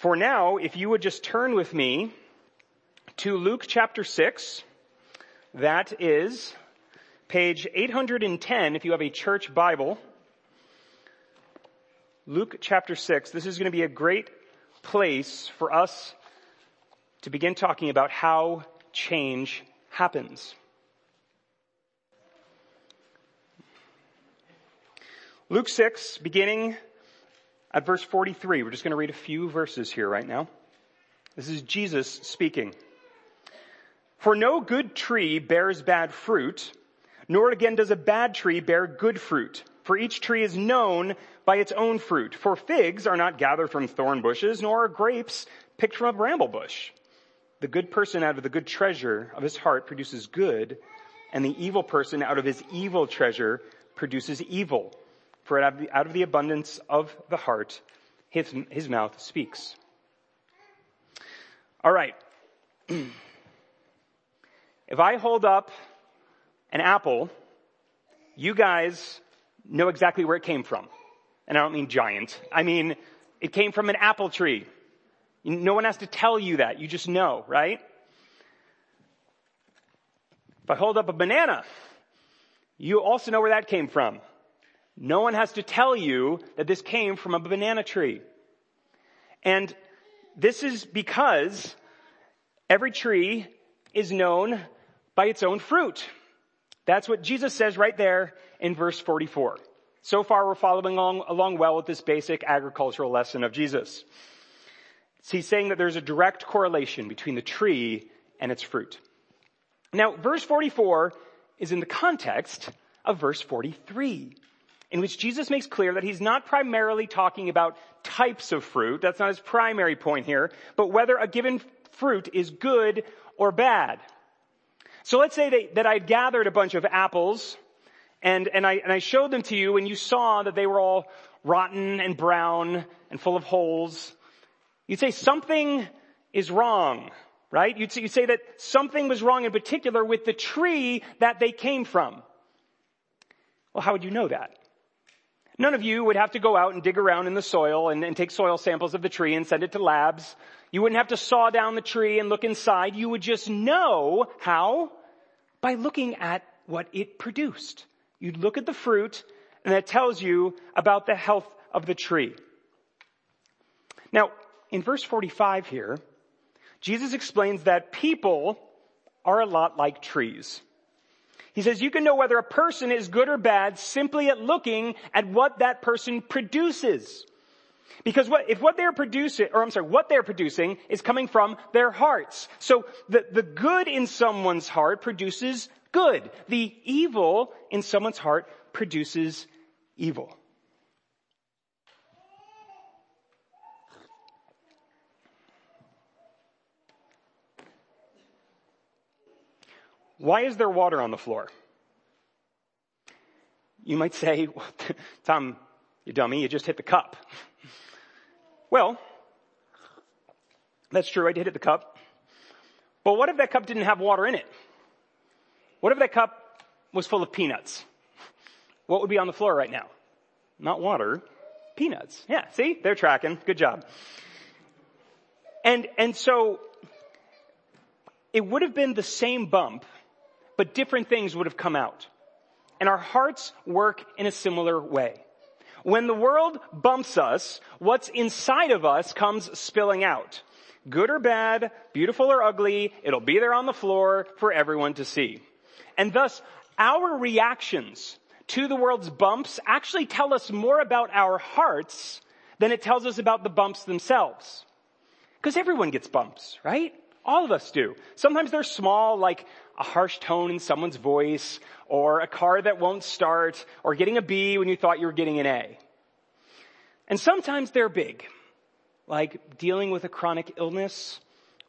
For now, if you would just turn with me to Luke chapter 6, that is page 810 if you have a church Bible. Luke chapter 6. This is going to be a great place for us to begin talking about how change happens. Luke 6, beginning at verse 43. We're just going to read a few verses here right now. This is Jesus speaking. For no good tree bears bad fruit, nor again does a bad tree bear good fruit. For each tree is known by its own fruit. For figs are not gathered from thorn bushes, nor are grapes picked from a bramble bush. The good person out of the good treasure of his heart produces good, and the evil person out of his evil treasure produces evil. For out of the, out of the abundance of the heart, his, his mouth speaks. All right. if I hold up an apple, you guys know exactly where it came from. And I don't mean giant. I mean, it came from an apple tree. No one has to tell you that. You just know, right? If I hold up a banana, you also know where that came from. No one has to tell you that this came from a banana tree. And this is because every tree is known by its own fruit. That's what Jesus says right there in verse 44. So far we're following along, along well with this basic agricultural lesson of Jesus. He's saying that there's a direct correlation between the tree and its fruit. Now, verse 44 is in the context of verse 43, in which Jesus makes clear that he's not primarily talking about types of fruit. That's not his primary point here, but whether a given fruit is good or bad. So let's say that, that I'd gathered a bunch of apples and, and I, and I showed them to you and you saw that they were all rotten and brown and full of holes. You'd say something is wrong, right? You'd you'd say that something was wrong in particular with the tree that they came from. Well, how would you know that? None of you would have to go out and dig around in the soil and, and, take soil samples of the tree and send it to labs. You wouldn't have to saw down the tree and look inside. You would just know how? By looking at what it produced. You'd look at the fruit and that tells you about the health of the tree. Now, in verse 45 here, Jesus explains that people are a lot like trees. He says you can know whether a person is good or bad simply at looking at what that person produces. Because what, if what they're producing, or I'm sorry, what they're producing is coming from their hearts. So the, the good in someone's heart produces good. The evil in someone's heart produces evil. Why is there water on the floor? You might say, Tom, you dummy, you just hit the cup. Well, that's true, I did hit the cup. But what if that cup didn't have water in it? What if that cup was full of peanuts? What would be on the floor right now? Not water, peanuts. Yeah, see? They're tracking. Good job. And, and so, it would have been the same bump but different things would have come out. And our hearts work in a similar way. When the world bumps us, what's inside of us comes spilling out. Good or bad, beautiful or ugly, it'll be there on the floor for everyone to see. And thus, our reactions to the world's bumps actually tell us more about our hearts than it tells us about the bumps themselves. Because everyone gets bumps, right? All of us do. Sometimes they're small, like a harsh tone in someone's voice, or a car that won't start, or getting a B when you thought you were getting an A. And sometimes they're big, like dealing with a chronic illness,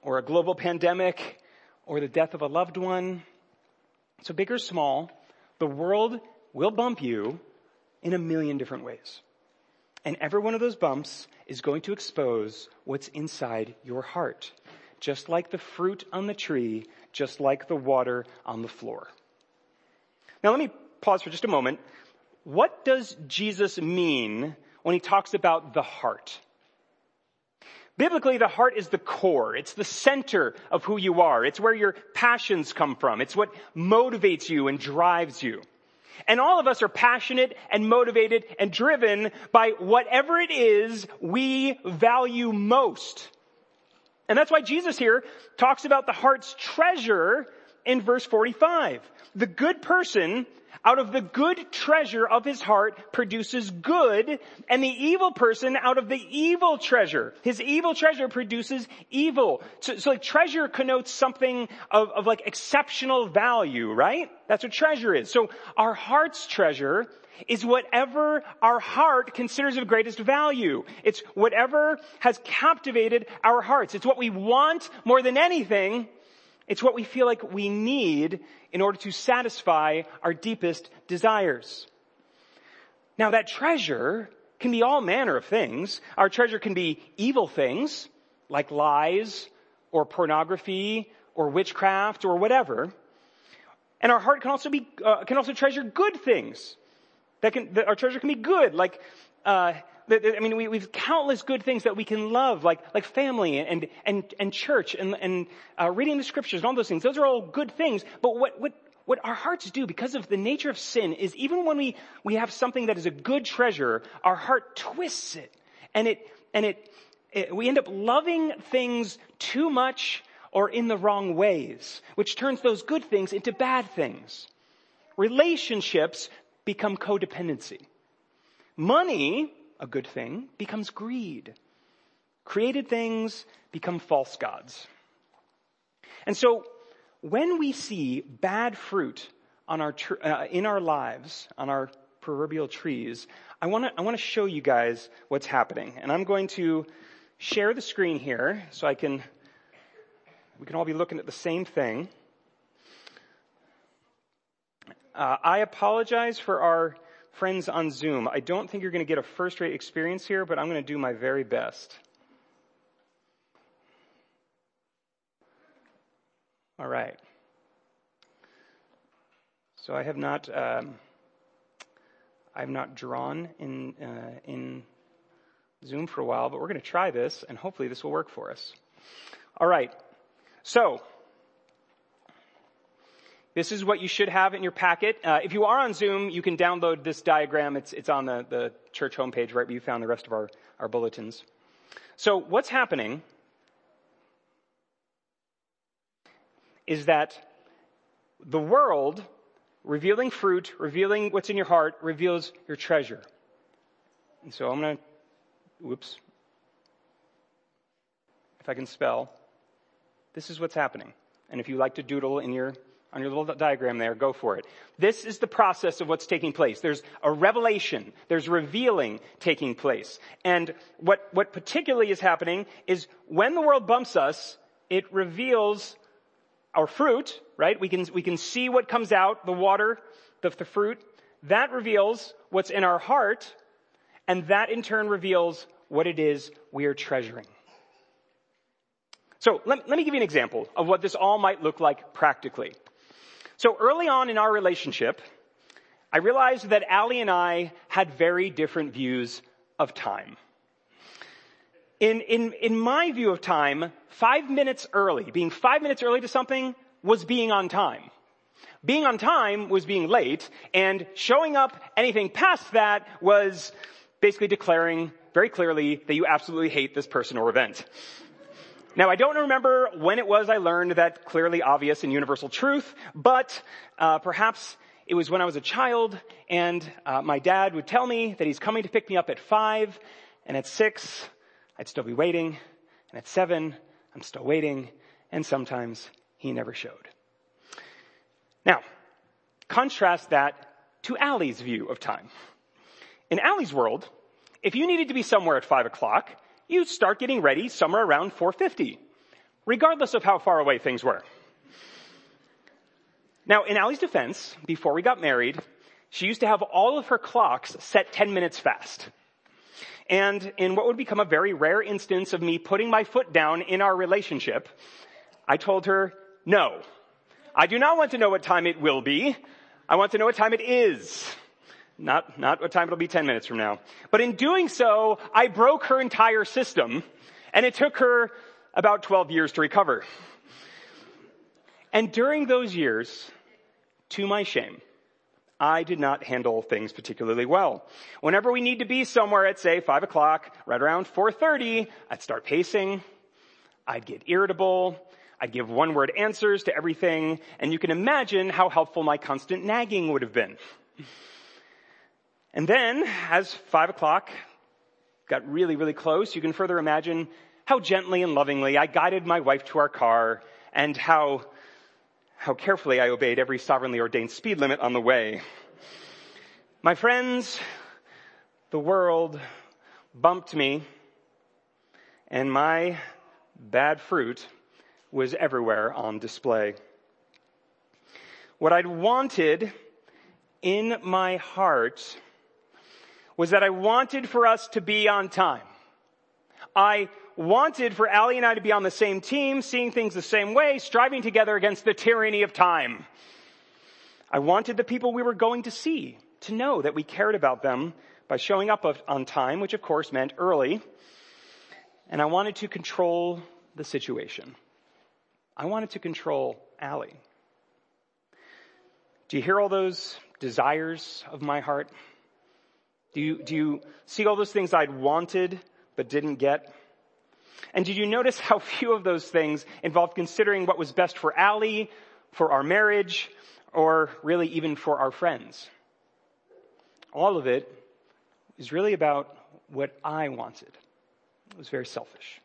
or a global pandemic, or the death of a loved one. So big or small, the world will bump you in a million different ways. And every one of those bumps is going to expose what's inside your heart. Just like the fruit on the tree just like the water on the floor. Now let me pause for just a moment. What does Jesus mean when he talks about the heart? Biblically, the heart is the core. It's the center of who you are. It's where your passions come from. It's what motivates you and drives you. And all of us are passionate and motivated and driven by whatever it is we value most. And that's why Jesus here talks about the heart's treasure in verse 45. The good person out of the good treasure of his heart produces good, and the evil person out of the evil treasure, his evil treasure produces evil. So, so like treasure connotes something of, of like exceptional value, right? That's what treasure is. So our heart's treasure is whatever our heart considers of greatest value. It's whatever has captivated our hearts. It's what we want more than anything it's what we feel like we need in order to satisfy our deepest desires. Now that treasure can be all manner of things. Our treasure can be evil things, like lies, or pornography, or witchcraft, or whatever. And our heart can also be, uh, can also treasure good things. That can, that our treasure can be good, like, uh, I mean, we, we've countless good things that we can love, like, like family and, and, and church and, and uh, reading the scriptures and all those things. Those are all good things. But what, what, what our hearts do because of the nature of sin is even when we, we have something that is a good treasure, our heart twists it. And it, and it, it we end up loving things too much or in the wrong ways, which turns those good things into bad things. Relationships become codependency. Money a good thing becomes greed. Created things become false gods. And so when we see bad fruit our, tr- uh, in our lives, on our proverbial trees, I want to I want to show you guys what's happening, and I'm going to share the screen here so I can we can all be looking at the same thing. Uh, I apologize for our friends on Zoom, I don't think you're going to get a first rate experience here, but I'm going to do my very best. All right. So I have not, um, I have not drawn in uh, in Zoom for a while, but we're going to try this, and hopefully this will work for us. All right. So this is what you should have in your packet. Uh, if you are on Zoom, you can download this diagram. It's, it's on the, the church homepage, right where you found the rest of our, our bulletins. So what's happening is that the world, revealing fruit, revealing what's in your heart, reveals your treasure. And so I'm going to, whoops, if I can spell, this is what's happening. And if you like to doodle in your on your little diagram there, go for it. This is the process of what's taking place. There's a revelation, there's revealing taking place. And what, what particularly is happening is when the world bumps us, it reveals our fruit, right? We can, we can see what comes out, the water, the, the fruit. That reveals what's in our heart, and that in turn reveals what it is we are treasuring. So let, let me give you an example of what this all might look like practically. So early on in our relationship, I realized that Allie and I had very different views of time. In, in, in my view of time, five minutes early, being five minutes early to something was being on time. Being on time was being late, and showing up anything past that was basically declaring very clearly that you absolutely hate this person or event. Now, I don't remember when it was I learned that clearly obvious and universal truth, but uh, perhaps it was when I was a child, and uh, my dad would tell me that he's coming to pick me up at five, and at six, I'd still be waiting, and at seven, I'm still waiting, and sometimes he never showed. Now, contrast that to Allie's view of time. In Allie's world, if you needed to be somewhere at five o'clock, you start getting ready somewhere around 450, regardless of how far away things were. Now, in Allie's defense, before we got married, she used to have all of her clocks set 10 minutes fast. And in what would become a very rare instance of me putting my foot down in our relationship, I told her, no, I do not want to know what time it will be. I want to know what time it is. Not, not what time it'll be 10 minutes from now. But in doing so, I broke her entire system And it took her about 12 years to recover. And during those years, to my shame, I did not handle things particularly well. Whenever we need to be somewhere at say 5 o'clock, right around 4.30, I'd start pacing. I'd get irritable. I'd give one word answers to everything. And you can imagine how helpful my constant nagging would have been. And then, as 5 o'clock got really, really close, you can further imagine how gently and lovingly I guided my wife to our car and how how carefully I obeyed every sovereignly ordained speed limit on the way. My friends, the world bumped me and my bad fruit was everywhere on display. What I'd wanted in my heart was that I wanted for us to be on time. I wanted for Allie and I to be on the same team, seeing things the same way, striving together against the tyranny of time. I wanted the people we were going to see to know that we cared about them by showing up on time, which of course meant early. And I wanted to control the situation. I wanted to control Allie. Do you hear all those desires of my heart? Do you, do you see all those things I'd wanted but didn't get? And did you notice how few of those things involved considering what was best for Allie, for our marriage, or really even for our friends? All of it is really about what I wanted. It was very selfish.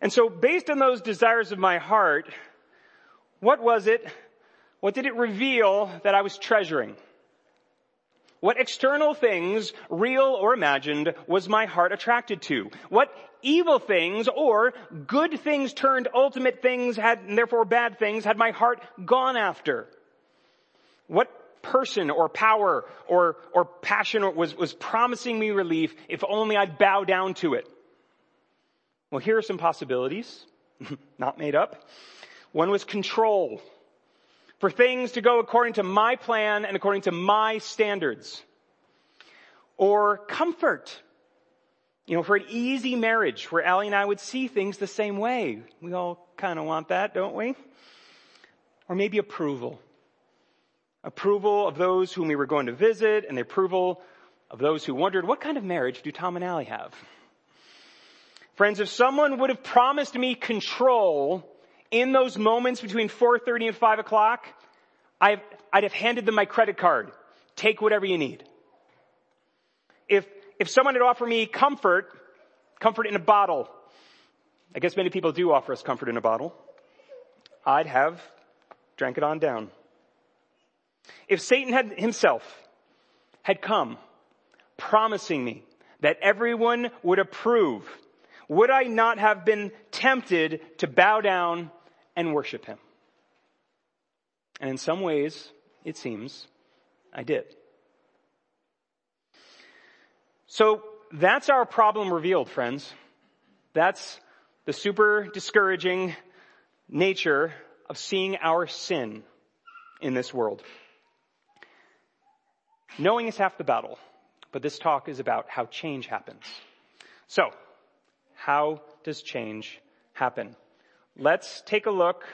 And so based on those desires of my heart, what was it? What did it reveal that I was treasuring? What external things, real or imagined, was my heart attracted to? What evil things or good things turned ultimate things had, and therefore bad things, had my heart gone after? What person or power or, or passion was, was promising me relief if only I'd bow down to it? Well, here are some possibilities, not made up. One was control for things to go according to my plan and according to my standards. Or comfort. You know, for an easy marriage where Allie and I would see things the same way. We all kind of want that, don't we? Or maybe approval. Approval of those whom we were going to visit and the approval of those who wondered, what kind of marriage do Tom and Allie have? Friends, if someone would have promised me control in those moments between 4.30 and 5 o'clock, I've, I'd have handed them my credit card. Take whatever you need. If, if someone had offered me comfort, comfort in a bottle, I guess many people do offer us comfort in a bottle, I'd have drank it on down. If Satan had himself had come promising me that everyone would approve, would I not have been tempted to bow down and worship him. And in some ways, it seems, I did. So that's our problem revealed, friends. That's the super discouraging nature of seeing our sin in this world. Knowing is half the battle, but this talk is about how change happens. So, how does change happen? Let's take a look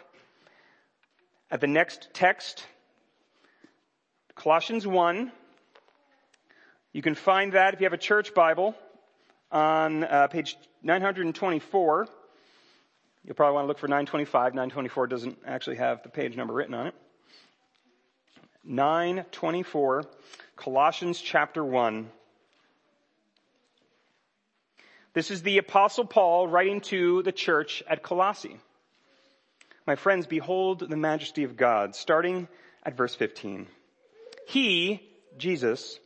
at the next text, Colossians 1. You can find that if you have a church Bible on uh, page 924. You'll probably want to look for 925. 924 doesn't actually have the page number written on it. 924, Colossians chapter 1. This is the apostle Paul writing to the church at Colossae. My friends, behold the majesty of God, starting at verse 15. He, Jesus,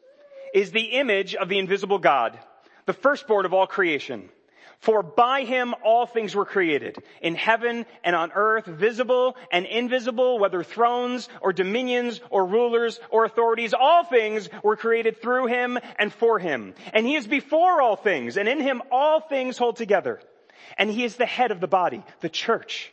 is the image of the invisible God, the firstborn of all creation. For by him all things were created, in heaven and on earth, visible and invisible, whether thrones or dominions or rulers or authorities, all things were created through him and for him. And he is before all things, and in him all things hold together. And he is the head of the body, the church.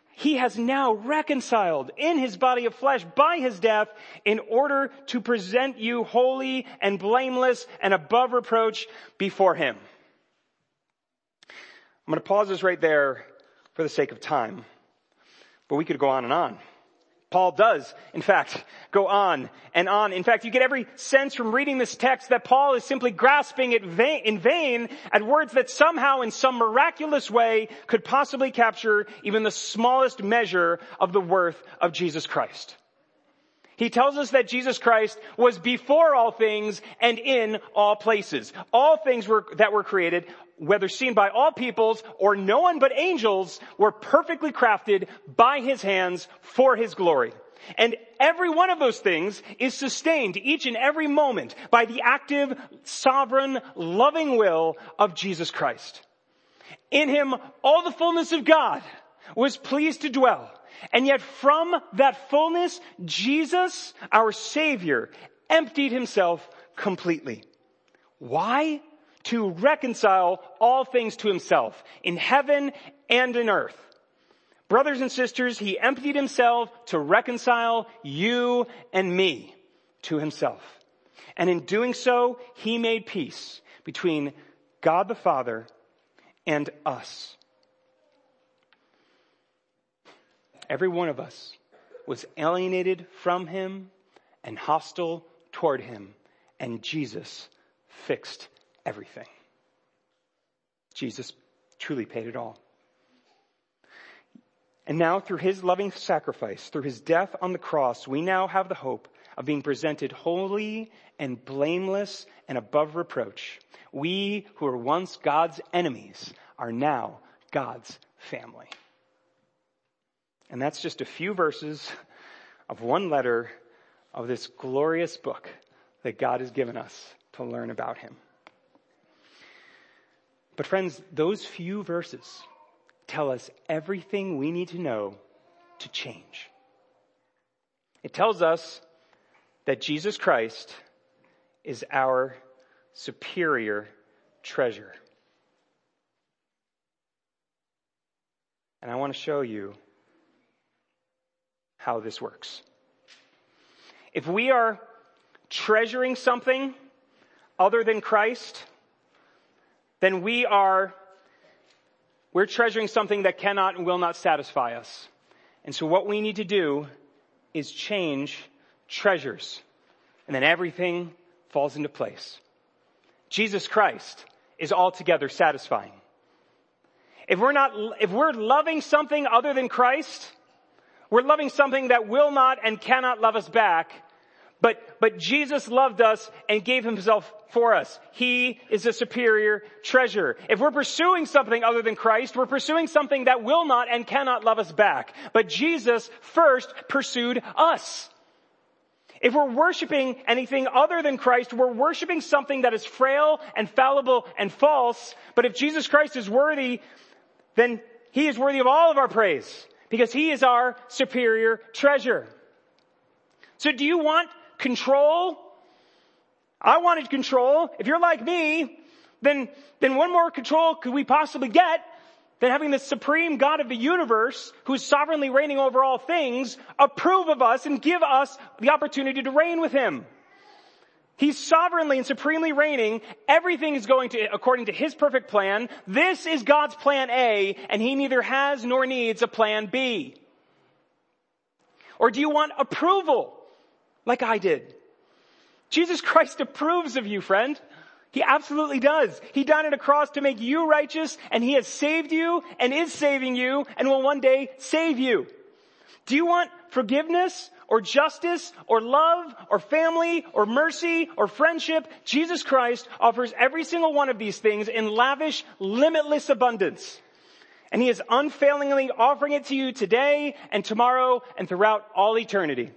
he has now reconciled in his body of flesh by his death in order to present you holy and blameless and above reproach before him. I'm going to pause this right there for the sake of time, but we could go on and on. Paul does, in fact, go on and on. In fact, you get every sense from reading this text that Paul is simply grasping it in vain at words that somehow in some miraculous way could possibly capture even the smallest measure of the worth of Jesus Christ. He tells us that Jesus Christ was before all things and in all places. All things were, that were created, whether seen by all peoples or no one but angels, were perfectly crafted by his hands for his glory. And every one of those things is sustained each and every moment by the active, sovereign, loving will of Jesus Christ. In him, all the fullness of God was pleased to dwell and yet from that fullness, Jesus, our Savior, emptied himself completely. Why? To reconcile all things to himself in heaven and in earth. Brothers and sisters, he emptied himself to reconcile you and me to himself. And in doing so, he made peace between God the Father and us. Every one of us was alienated from him and hostile toward him, and Jesus fixed everything. Jesus truly paid it all. And now through his loving sacrifice, through his death on the cross, we now have the hope of being presented holy and blameless and above reproach. We who were once God's enemies are now God's family. And that's just a few verses of one letter of this glorious book that God has given us to learn about Him. But friends, those few verses tell us everything we need to know to change. It tells us that Jesus Christ is our superior treasure. And I want to show you how this works. If we are treasuring something other than Christ, then we are, we're treasuring something that cannot and will not satisfy us. And so what we need to do is change treasures. And then everything falls into place. Jesus Christ is altogether satisfying. If we're not, if we're loving something other than Christ, we're loving something that will not and cannot love us back. But, but Jesus loved us and gave himself for us. He is a superior treasure. If we're pursuing something other than Christ, we're pursuing something that will not and cannot love us back. But Jesus first pursued us. If we're worshiping anything other than Christ, we're worshiping something that is frail and fallible and false. But if Jesus Christ is worthy, then He is worthy of all of our praise because he is our superior treasure. So do you want control? I wanted control. If you're like me, then, then one more control could we possibly get than having the supreme God of the universe, who's sovereignly reigning over all things, approve of us and give us the opportunity to reign with him. He's sovereignly and supremely reigning. Everything is going to, according to His perfect plan. This is God's plan A, and He neither has nor needs a plan B. Or do you want approval? Like I did. Jesus Christ approves of you, friend. He absolutely does. He died on a cross to make you righteous, and He has saved you, and is saving you, and will one day save you. Do you want forgiveness or justice or love or family or mercy or friendship, Jesus Christ offers every single one of these things in lavish, limitless abundance. And he is unfailingly offering it to you today and tomorrow and throughout all eternity.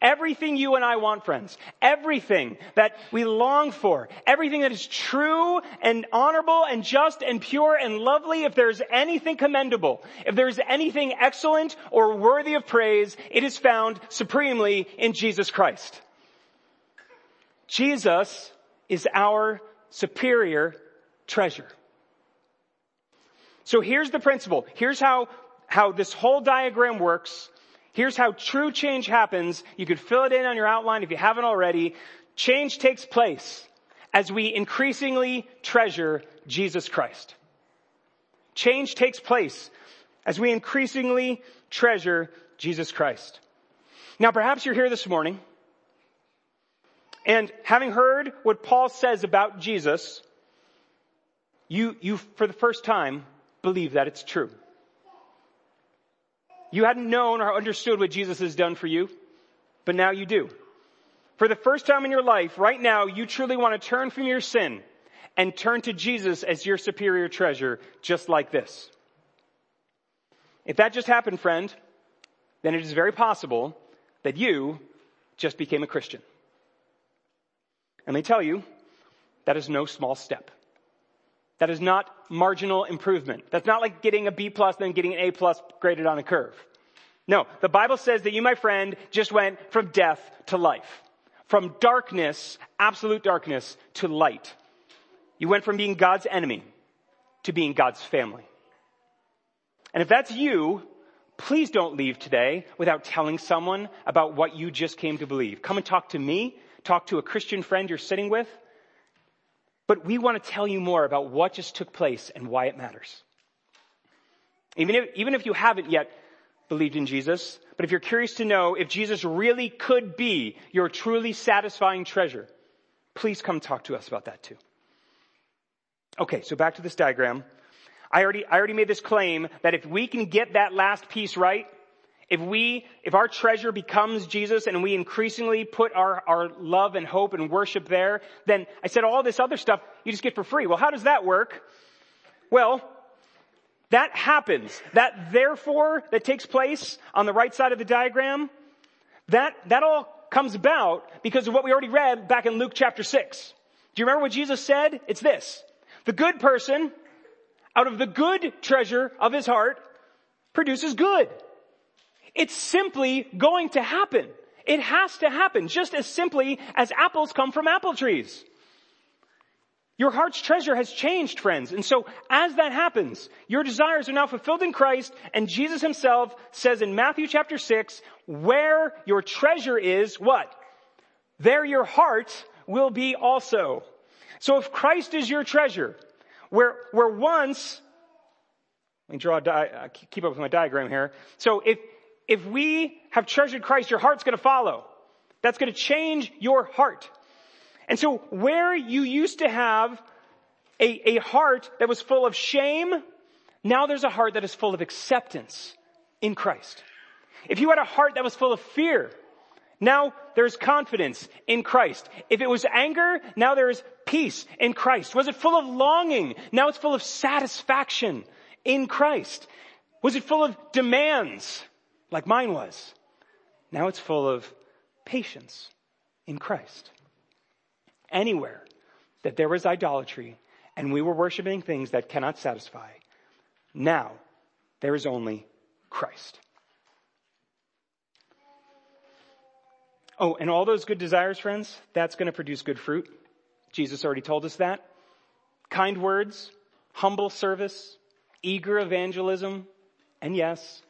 Everything you and I want, friends, everything that we long for, everything that is true and honorable and just and pure and lovely, if there's anything commendable, if there's anything excellent or worthy of praise, it is found supremely in Jesus Christ. Jesus is our superior treasure. So here's the principle. Here's how, how this whole diagram works. Here's how true change happens. You could fill it in on your outline if you haven't already. Change takes place as we increasingly treasure Jesus Christ. Change takes place as we increasingly treasure Jesus Christ. Now perhaps you're here this morning and having heard what Paul says about Jesus, you, you for the first time believe that it's true. You hadn't known or understood what Jesus has done for you, but now you do. For the first time in your life, right now, you truly want to turn from your sin and turn to Jesus as your superior treasure, just like this. If that just happened, friend, then it is very possible that you just became a Christian. And me tell you, that is no small step. That is not marginal improvement. That's not like getting a B plus then getting an A plus graded on a curve. No, the Bible says that you, my friend, just went from death to life. From darkness, absolute darkness, to light. You went from being God's enemy to being God's family. And if that's you, please don't leave today without telling someone about what you just came to believe. Come and talk to me, talk to a Christian friend you're sitting with, but we want to tell you more about what just took place and why it matters. Even if, even if you haven't yet believed in Jesus, but if you're curious to know if Jesus really could be your truly satisfying treasure, please come talk to us about that too. Okay, so back to this diagram. I already, I already made this claim that if we can get that last piece right, if we, if our treasure becomes Jesus and we increasingly put our, our love and hope and worship there, then I said all this other stuff you just get for free. Well, how does that work? Well, that happens. That therefore that takes place on the right side of the diagram, that, that all comes about because of what we already read back in Luke chapter 6. Do you remember what Jesus said? It's this. The good person, out of the good treasure of his heart, produces good. It's simply going to happen. It has to happen just as simply as apples come from apple trees. Your heart's treasure has changed, friends. And so as that happens, your desires are now fulfilled in Christ and Jesus himself says in Matthew chapter 6, where your treasure is, what? There your heart will be also. So if Christ is your treasure, where, where once, let me draw a di- uh, keep up with my diagram here. So if, if we have treasured Christ, your heart's gonna follow. That's gonna change your heart. And so where you used to have a, a heart that was full of shame, now there's a heart that is full of acceptance in Christ. If you had a heart that was full of fear, now there's confidence in Christ. If it was anger, now there is peace in Christ. Was it full of longing? Now it's full of satisfaction in Christ. Was it full of demands? Like mine was. Now it's full of patience in Christ. Anywhere that there was idolatry and we were worshiping things that cannot satisfy, now there is only Christ. Oh, and all those good desires, friends, that's going to produce good fruit. Jesus already told us that. Kind words, humble service, eager evangelism, and yes,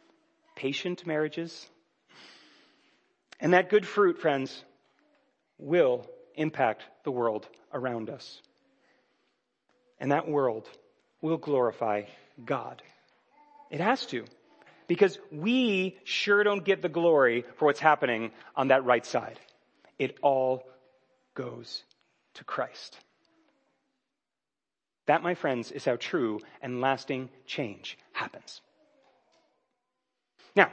patient marriages. And that good fruit, friends, will impact the world around us. And that world will glorify God. It has to. Because we sure don't get the glory for what's happening on that right side. It all goes to Christ. That, my friends, is how true and lasting change happens. Now,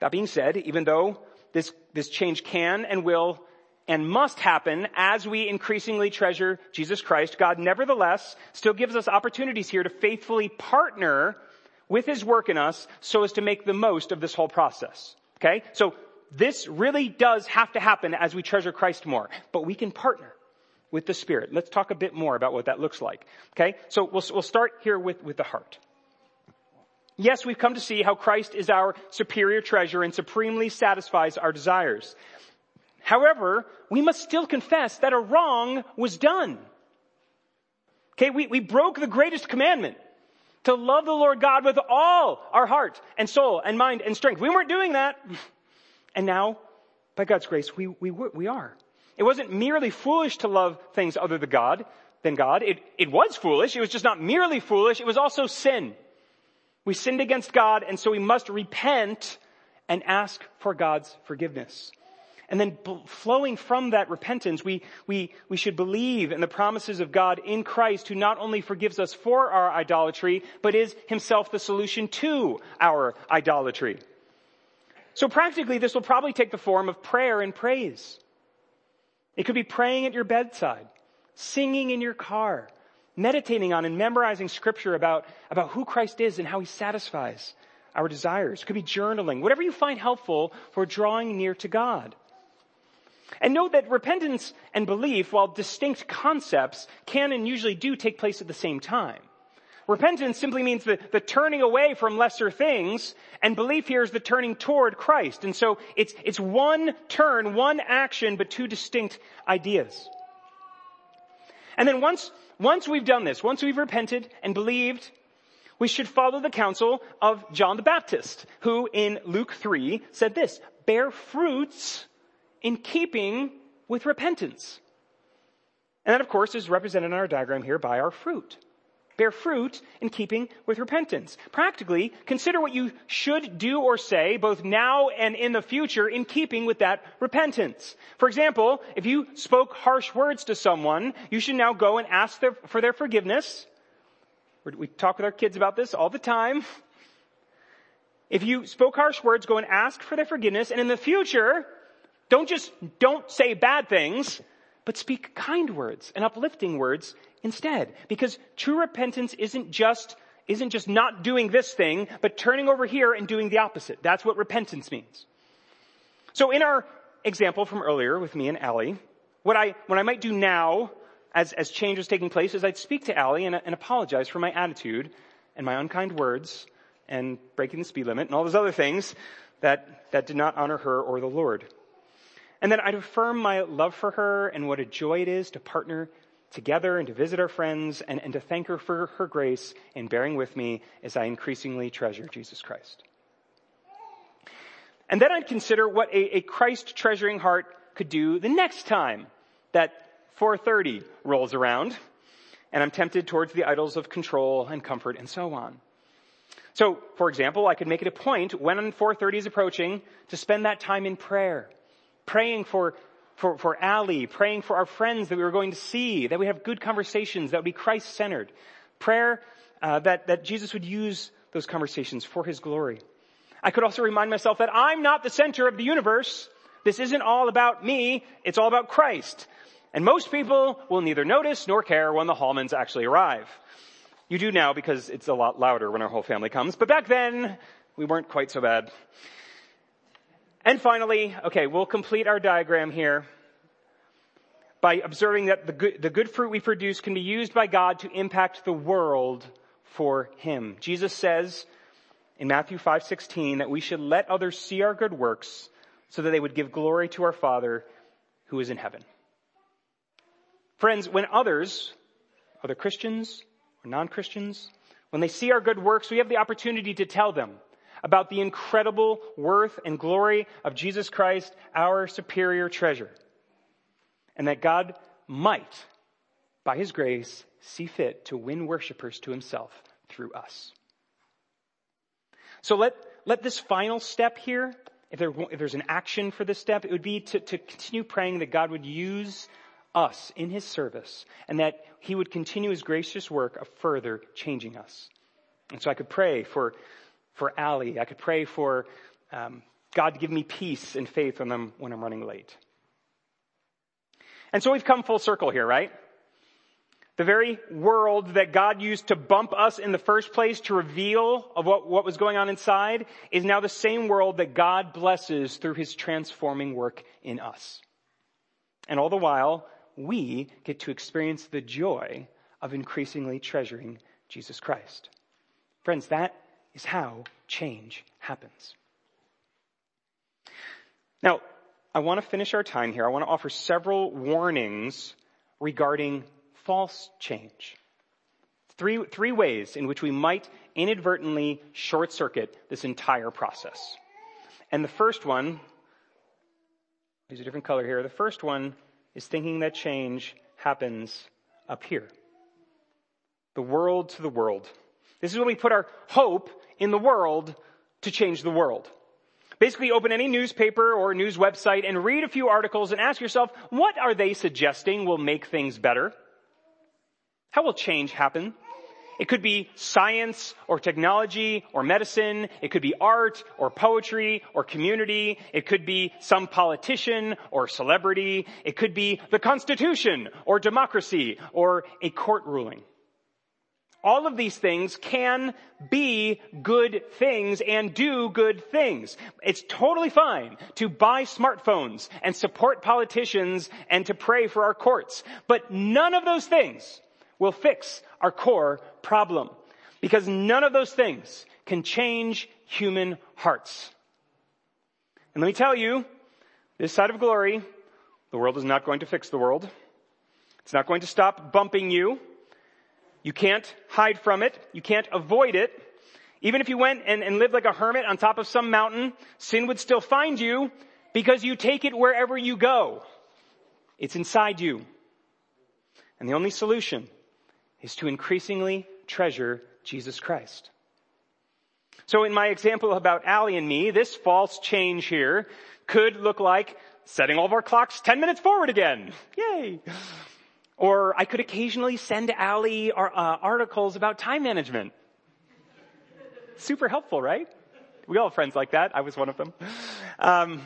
that being said, even though this, this change can and will and must happen as we increasingly treasure Jesus Christ, God nevertheless still gives us opportunities here to faithfully partner with His work in us so as to make the most of this whole process. Okay? So this really does have to happen as we treasure Christ more, but we can partner with the Spirit. Let's talk a bit more about what that looks like. Okay? So we'll, we'll start here with, with the heart. Yes, we've come to see how Christ is our superior treasure and supremely satisfies our desires. However, we must still confess that a wrong was done. Okay, we, we broke the greatest commandment to love the Lord God with all our heart and soul and mind and strength. We weren't doing that. And now, by God's grace, we, we, we are. It wasn't merely foolish to love things other than God, than God. It, it was foolish. It was just not merely foolish. It was also sin. We sinned against God and so we must repent and ask for God's forgiveness. And then flowing from that repentance, we, we, we should believe in the promises of God in Christ who not only forgives us for our idolatry, but is himself the solution to our idolatry. So practically this will probably take the form of prayer and praise. It could be praying at your bedside, singing in your car, meditating on and memorizing scripture about, about who Christ is and how he satisfies our desires. It could be journaling, whatever you find helpful for drawing near to God. And note that repentance and belief, while distinct concepts, can and usually do take place at the same time. Repentance simply means the, the turning away from lesser things, and belief here is the turning toward Christ. And so it's, it's one turn, one action, but two distinct ideas. And then once, once we've done this, once we've repented and believed, we should follow the counsel of John the Baptist, who in Luke 3 said this, bear fruits in keeping with repentance. And that of course is represented on our diagram here by our fruit bear fruit in keeping with repentance. Practically, consider what you should do or say, both now and in the future, in keeping with that repentance. For example, if you spoke harsh words to someone, you should now go and ask their, for their forgiveness. We talk with our kids about this all the time. If you spoke harsh words, go and ask for their forgiveness, and in the future, don't just, don't say bad things, but speak kind words and uplifting words instead. Because true repentance isn't just, isn't just not doing this thing, but turning over here and doing the opposite. That's what repentance means. So in our example from earlier with me and Allie, what I, what I might do now as, as change was taking place is I'd speak to Allie and, and apologize for my attitude and my unkind words and breaking the speed limit and all those other things that, that did not honor her or the Lord. And then I'd affirm my love for her and what a joy it is to partner together and to visit our friends and, and to thank her for her grace in bearing with me as I increasingly treasure Jesus Christ. And then I'd consider what a, a Christ treasuring heart could do the next time that 430 rolls around and I'm tempted towards the idols of control and comfort and so on. So, for example, I could make it a point when 430 is approaching to spend that time in prayer, praying for for, for Allie, praying for our friends that we were going to see, that we have good conversations, that would be Christ-centered. Prayer uh, that, that Jesus would use those conversations for His glory. I could also remind myself that I'm not the center of the universe. This isn't all about me, it's all about Christ. And most people will neither notice nor care when the Hallmans actually arrive. You do now because it's a lot louder when our whole family comes, but back then, we weren't quite so bad. And finally, okay, we'll complete our diagram here by observing that the good, the good fruit we produce can be used by God to impact the world for Him. Jesus says in Matthew 5:16 that we should let others see our good works so that they would give glory to our Father who is in heaven. Friends, when others, other Christians or non-Christians, when they see our good works, we have the opportunity to tell them about the incredible worth and glory of Jesus Christ, our superior treasure. And that God might, by His grace, see fit to win worshipers to Himself through us. So let, let this final step here, if, there, if there's an action for this step, it would be to, to continue praying that God would use us in His service and that He would continue His gracious work of further changing us. And so I could pray for for Allie. I could pray for um, God to give me peace and faith when I'm, when I'm running late. And so we've come full circle here, right? The very world that God used to bump us in the first place to reveal of what, what was going on inside is now the same world that God blesses through his transforming work in us. And all the while, we get to experience the joy of increasingly treasuring Jesus Christ. Friends, that is how change happens. Now, I want to finish our time here. I want to offer several warnings regarding false change. Three, three ways in which we might inadvertently short circuit this entire process. And the first one, use a different color here. The first one is thinking that change happens up here. The world to the world. This is when we put our hope in the world to change the world. Basically open any newspaper or news website and read a few articles and ask yourself, what are they suggesting will make things better? How will change happen? It could be science or technology or medicine. It could be art or poetry or community. It could be some politician or celebrity. It could be the Constitution or democracy or a court ruling. All of these things can be good things and do good things. It's totally fine to buy smartphones and support politicians and to pray for our courts. But none of those things will fix our core problem. Because none of those things can change human hearts. And let me tell you, this side of glory, the world is not going to fix the world. It's not going to stop bumping you. You can't hide from it. You can't avoid it. Even if you went and, and lived like a hermit on top of some mountain, sin would still find you because you take it wherever you go. It's inside you. And the only solution is to increasingly treasure Jesus Christ. So in my example about Allie and me, this false change here could look like setting all of our clocks 10 minutes forward again. Yay! Or I could occasionally send Allie uh, articles about time management. Super helpful, right? We all have friends like that. I was one of them. Um,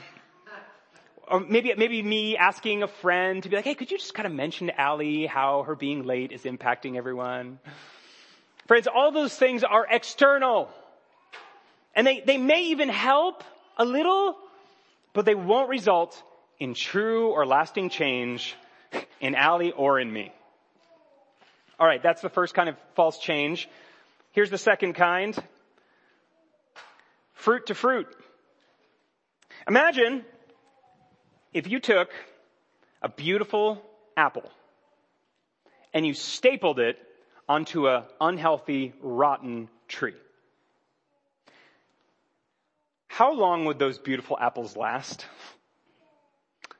or maybe, maybe me asking a friend to be like, hey, could you just kind of mention to Allie how her being late is impacting everyone? Friends, all those things are external. And they, they may even help a little, but they won't result in true or lasting change in Allie or in me. Alright, that's the first kind of false change. Here's the second kind. Fruit to fruit. Imagine if you took a beautiful apple and you stapled it onto an unhealthy, rotten tree, how long would those beautiful apples last?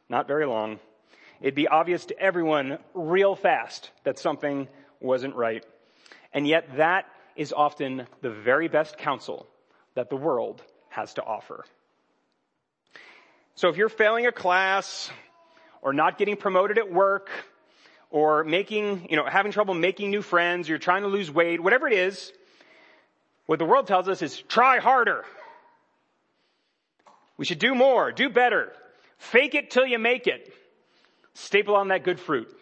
Not very long. It'd be obvious to everyone real fast that something wasn't right. And yet that is often the very best counsel that the world has to offer. So if you're failing a class or not getting promoted at work or making, you know, having trouble making new friends, you're trying to lose weight, whatever it is, what the world tells us is try harder. We should do more, do better. Fake it till you make it. Staple on that good fruit.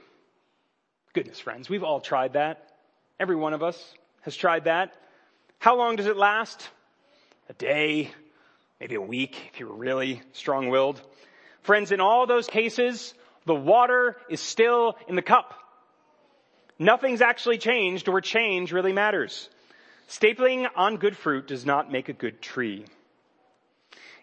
Goodness friends, we've all tried that. Every one of us has tried that. How long does it last? A day, maybe a week if you're really strong-willed. Friends, in all those cases, the water is still in the cup. Nothing's actually changed or change really matters. Stapling on good fruit does not make a good tree.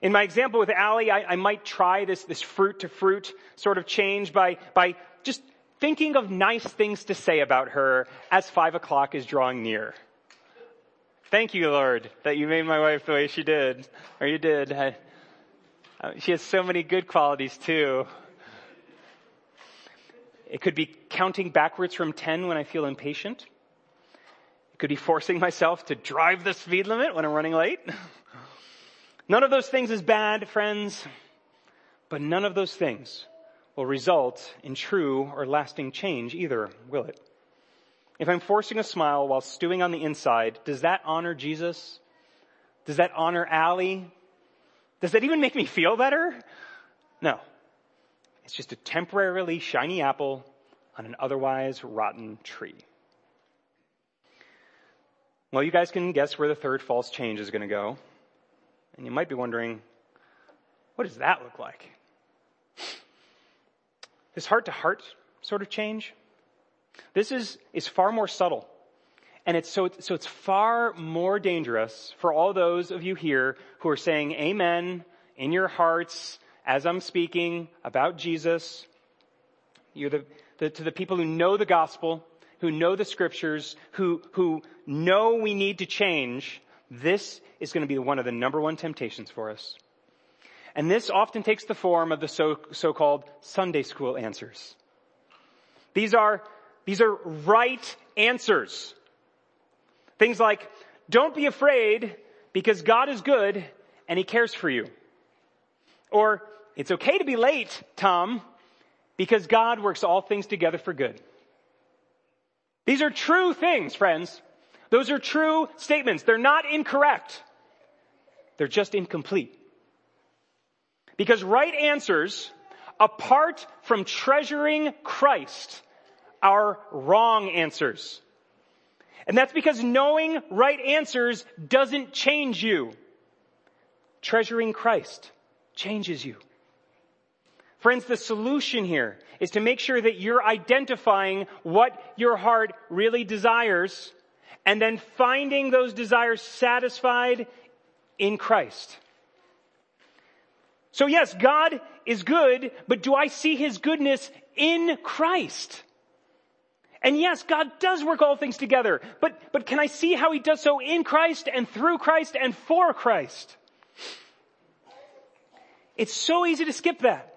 In my example with Allie, I, I might try this, this fruit to fruit sort of change by, by just thinking of nice things to say about her as five o'clock is drawing near. Thank you, Lord, that you made my wife the way she did, or you did. I, she has so many good qualities too. It could be counting backwards from 10 when I feel impatient. It could be forcing myself to drive the speed limit when I'm running late. None of those things is bad, friends, but none of those things will result in true or lasting change either, will it? if I'm forcing a smile while stewing on the inside, does that honor Jesus? Does that honor Allie? Does that even make me feel better? No. It's just a temporarily shiny apple on an otherwise rotten tree. Well, you guys can guess where the third false change is going to go. And you might be wondering, what does that look like? This heart to heart sort of change, this is, is far more subtle. And it's so, so it's far more dangerous for all those of you here who are saying amen in your hearts as I'm speaking about Jesus. You're the, the, to the people who know the gospel, who know the scriptures, who, who know we need to change. This is going to be one of the number one temptations for us. And this often takes the form of the so, so-called Sunday school answers. These are, these are right answers. Things like, don't be afraid because God is good and He cares for you. Or, it's okay to be late, Tom, because God works all things together for good. These are true things, friends. Those are true statements. They're not incorrect. They're just incomplete. Because right answers, apart from treasuring Christ, are wrong answers. And that's because knowing right answers doesn't change you. Treasuring Christ changes you. Friends, the solution here is to make sure that you're identifying what your heart really desires and then finding those desires satisfied in Christ. So yes, God is good, but do I see His goodness in Christ? And yes, God does work all things together, but, but can I see how He does so in Christ and through Christ and for Christ? It's so easy to skip that.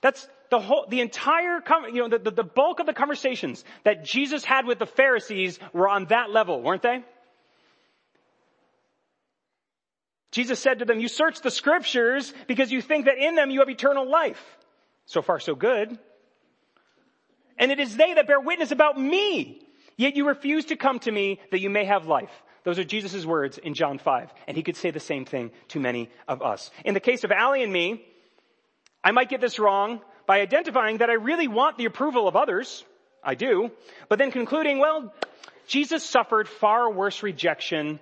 That's the whole, the entire, you know, the, the, the bulk of the conversations that Jesus had with the Pharisees were on that level, weren't they? Jesus said to them, you search the scriptures because you think that in them you have eternal life. So far so good. And it is they that bear witness about me. Yet you refuse to come to me that you may have life. Those are Jesus' words in John 5. And he could say the same thing to many of us. In the case of Allie and me, I might get this wrong by identifying that I really want the approval of others. I do. But then concluding, well, Jesus suffered far worse rejection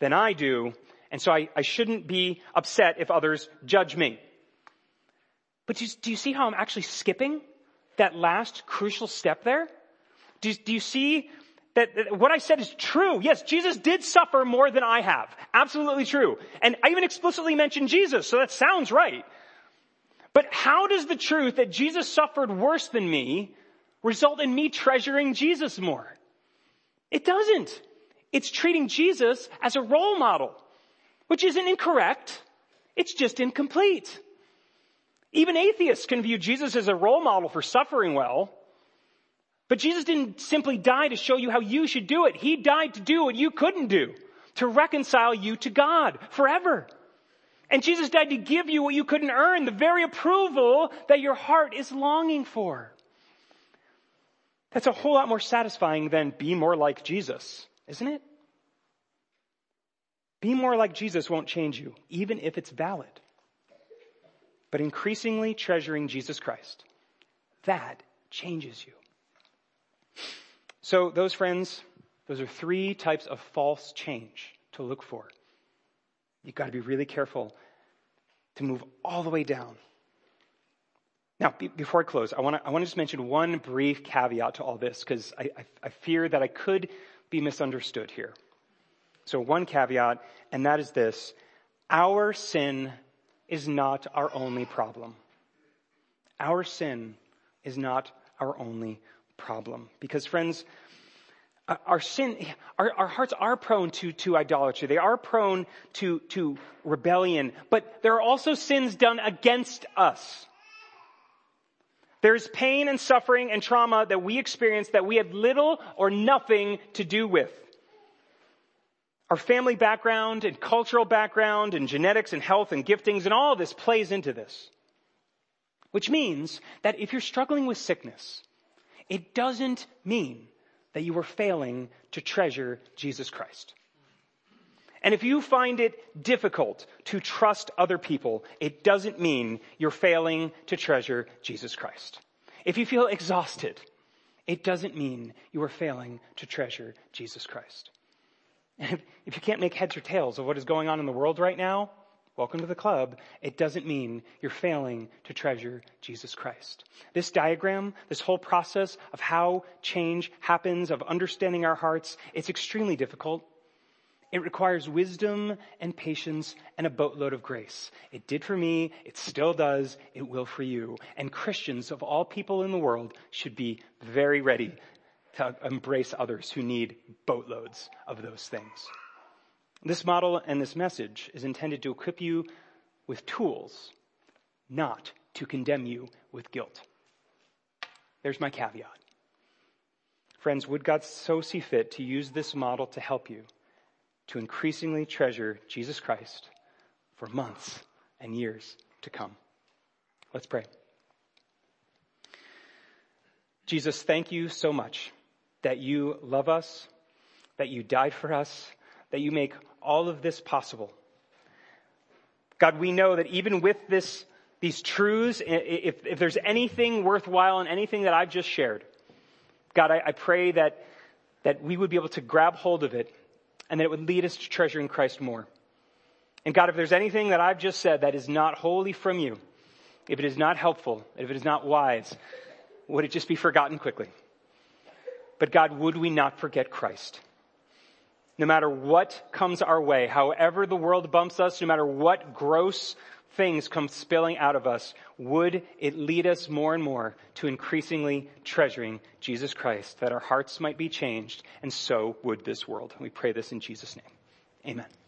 than I do. And so I, I shouldn't be upset if others judge me. But do you, do you see how I'm actually skipping that last crucial step there? Do, do you see that, that, what I said is true? Yes, Jesus did suffer more than I have. Absolutely true. And I even explicitly mentioned Jesus, so that sounds right. But how does the truth that Jesus suffered worse than me result in me treasuring Jesus more? It doesn't. It's treating Jesus as a role model, which isn't incorrect. It's just incomplete. Even atheists can view Jesus as a role model for suffering well. But Jesus didn't simply die to show you how you should do it. He died to do what you couldn't do, to reconcile you to God forever. And Jesus died to give you what you couldn't earn, the very approval that your heart is longing for. That's a whole lot more satisfying than be more like Jesus, isn't it? Be more like Jesus won't change you, even if it's valid. But increasingly treasuring Jesus Christ, that changes you. So those friends, those are three types of false change to look for. You've got to be really careful to move all the way down. Now, be, before I close, I want to I want to just mention one brief caveat to all this because I, I, I fear that I could be misunderstood here. So one caveat, and that is this: our sin is not our only problem. Our sin is not our only problem, because friends, our sin, our, our, hearts are prone to, to idolatry. They are prone to, to rebellion, but there are also sins done against us. There's pain and suffering and trauma that we experience that we had little or nothing to do with. Our family background and cultural background and genetics and health and giftings and all this plays into this. Which means that if you're struggling with sickness, it doesn't mean that you were failing to treasure Jesus Christ. And if you find it difficult to trust other people, it doesn't mean you're failing to treasure Jesus Christ. If you feel exhausted it doesn't mean you are failing to treasure Jesus Christ. And if you can't make heads or tails of what is going on in the world right now, welcome to the club. It doesn't mean you're failing to treasure Jesus Christ. This diagram, this whole process of how change happens, of understanding our hearts, it's extremely difficult. It requires wisdom and patience and a boatload of grace. It did for me. It still does. It will for you. And Christians of all people in the world should be very ready to embrace others who need boatloads of those things. This model and this message is intended to equip you with tools, not to condemn you with guilt. There's my caveat. Friends, would God so see fit to use this model to help you to increasingly treasure Jesus Christ for months and years to come? Let's pray. Jesus, thank you so much that you love us, that you died for us, that you make all of this possible. God, we know that even with this, these truths, if, if there's anything worthwhile in anything that I've just shared, God, I, I pray that, that we would be able to grab hold of it and that it would lead us to treasuring Christ more. And God, if there's anything that I've just said that is not wholly from you, if it is not helpful, if it is not wise, would it just be forgotten quickly? But God, would we not forget Christ? No matter what comes our way, however the world bumps us, no matter what gross things come spilling out of us, would it lead us more and more to increasingly treasuring Jesus Christ, that our hearts might be changed, and so would this world. We pray this in Jesus' name. Amen.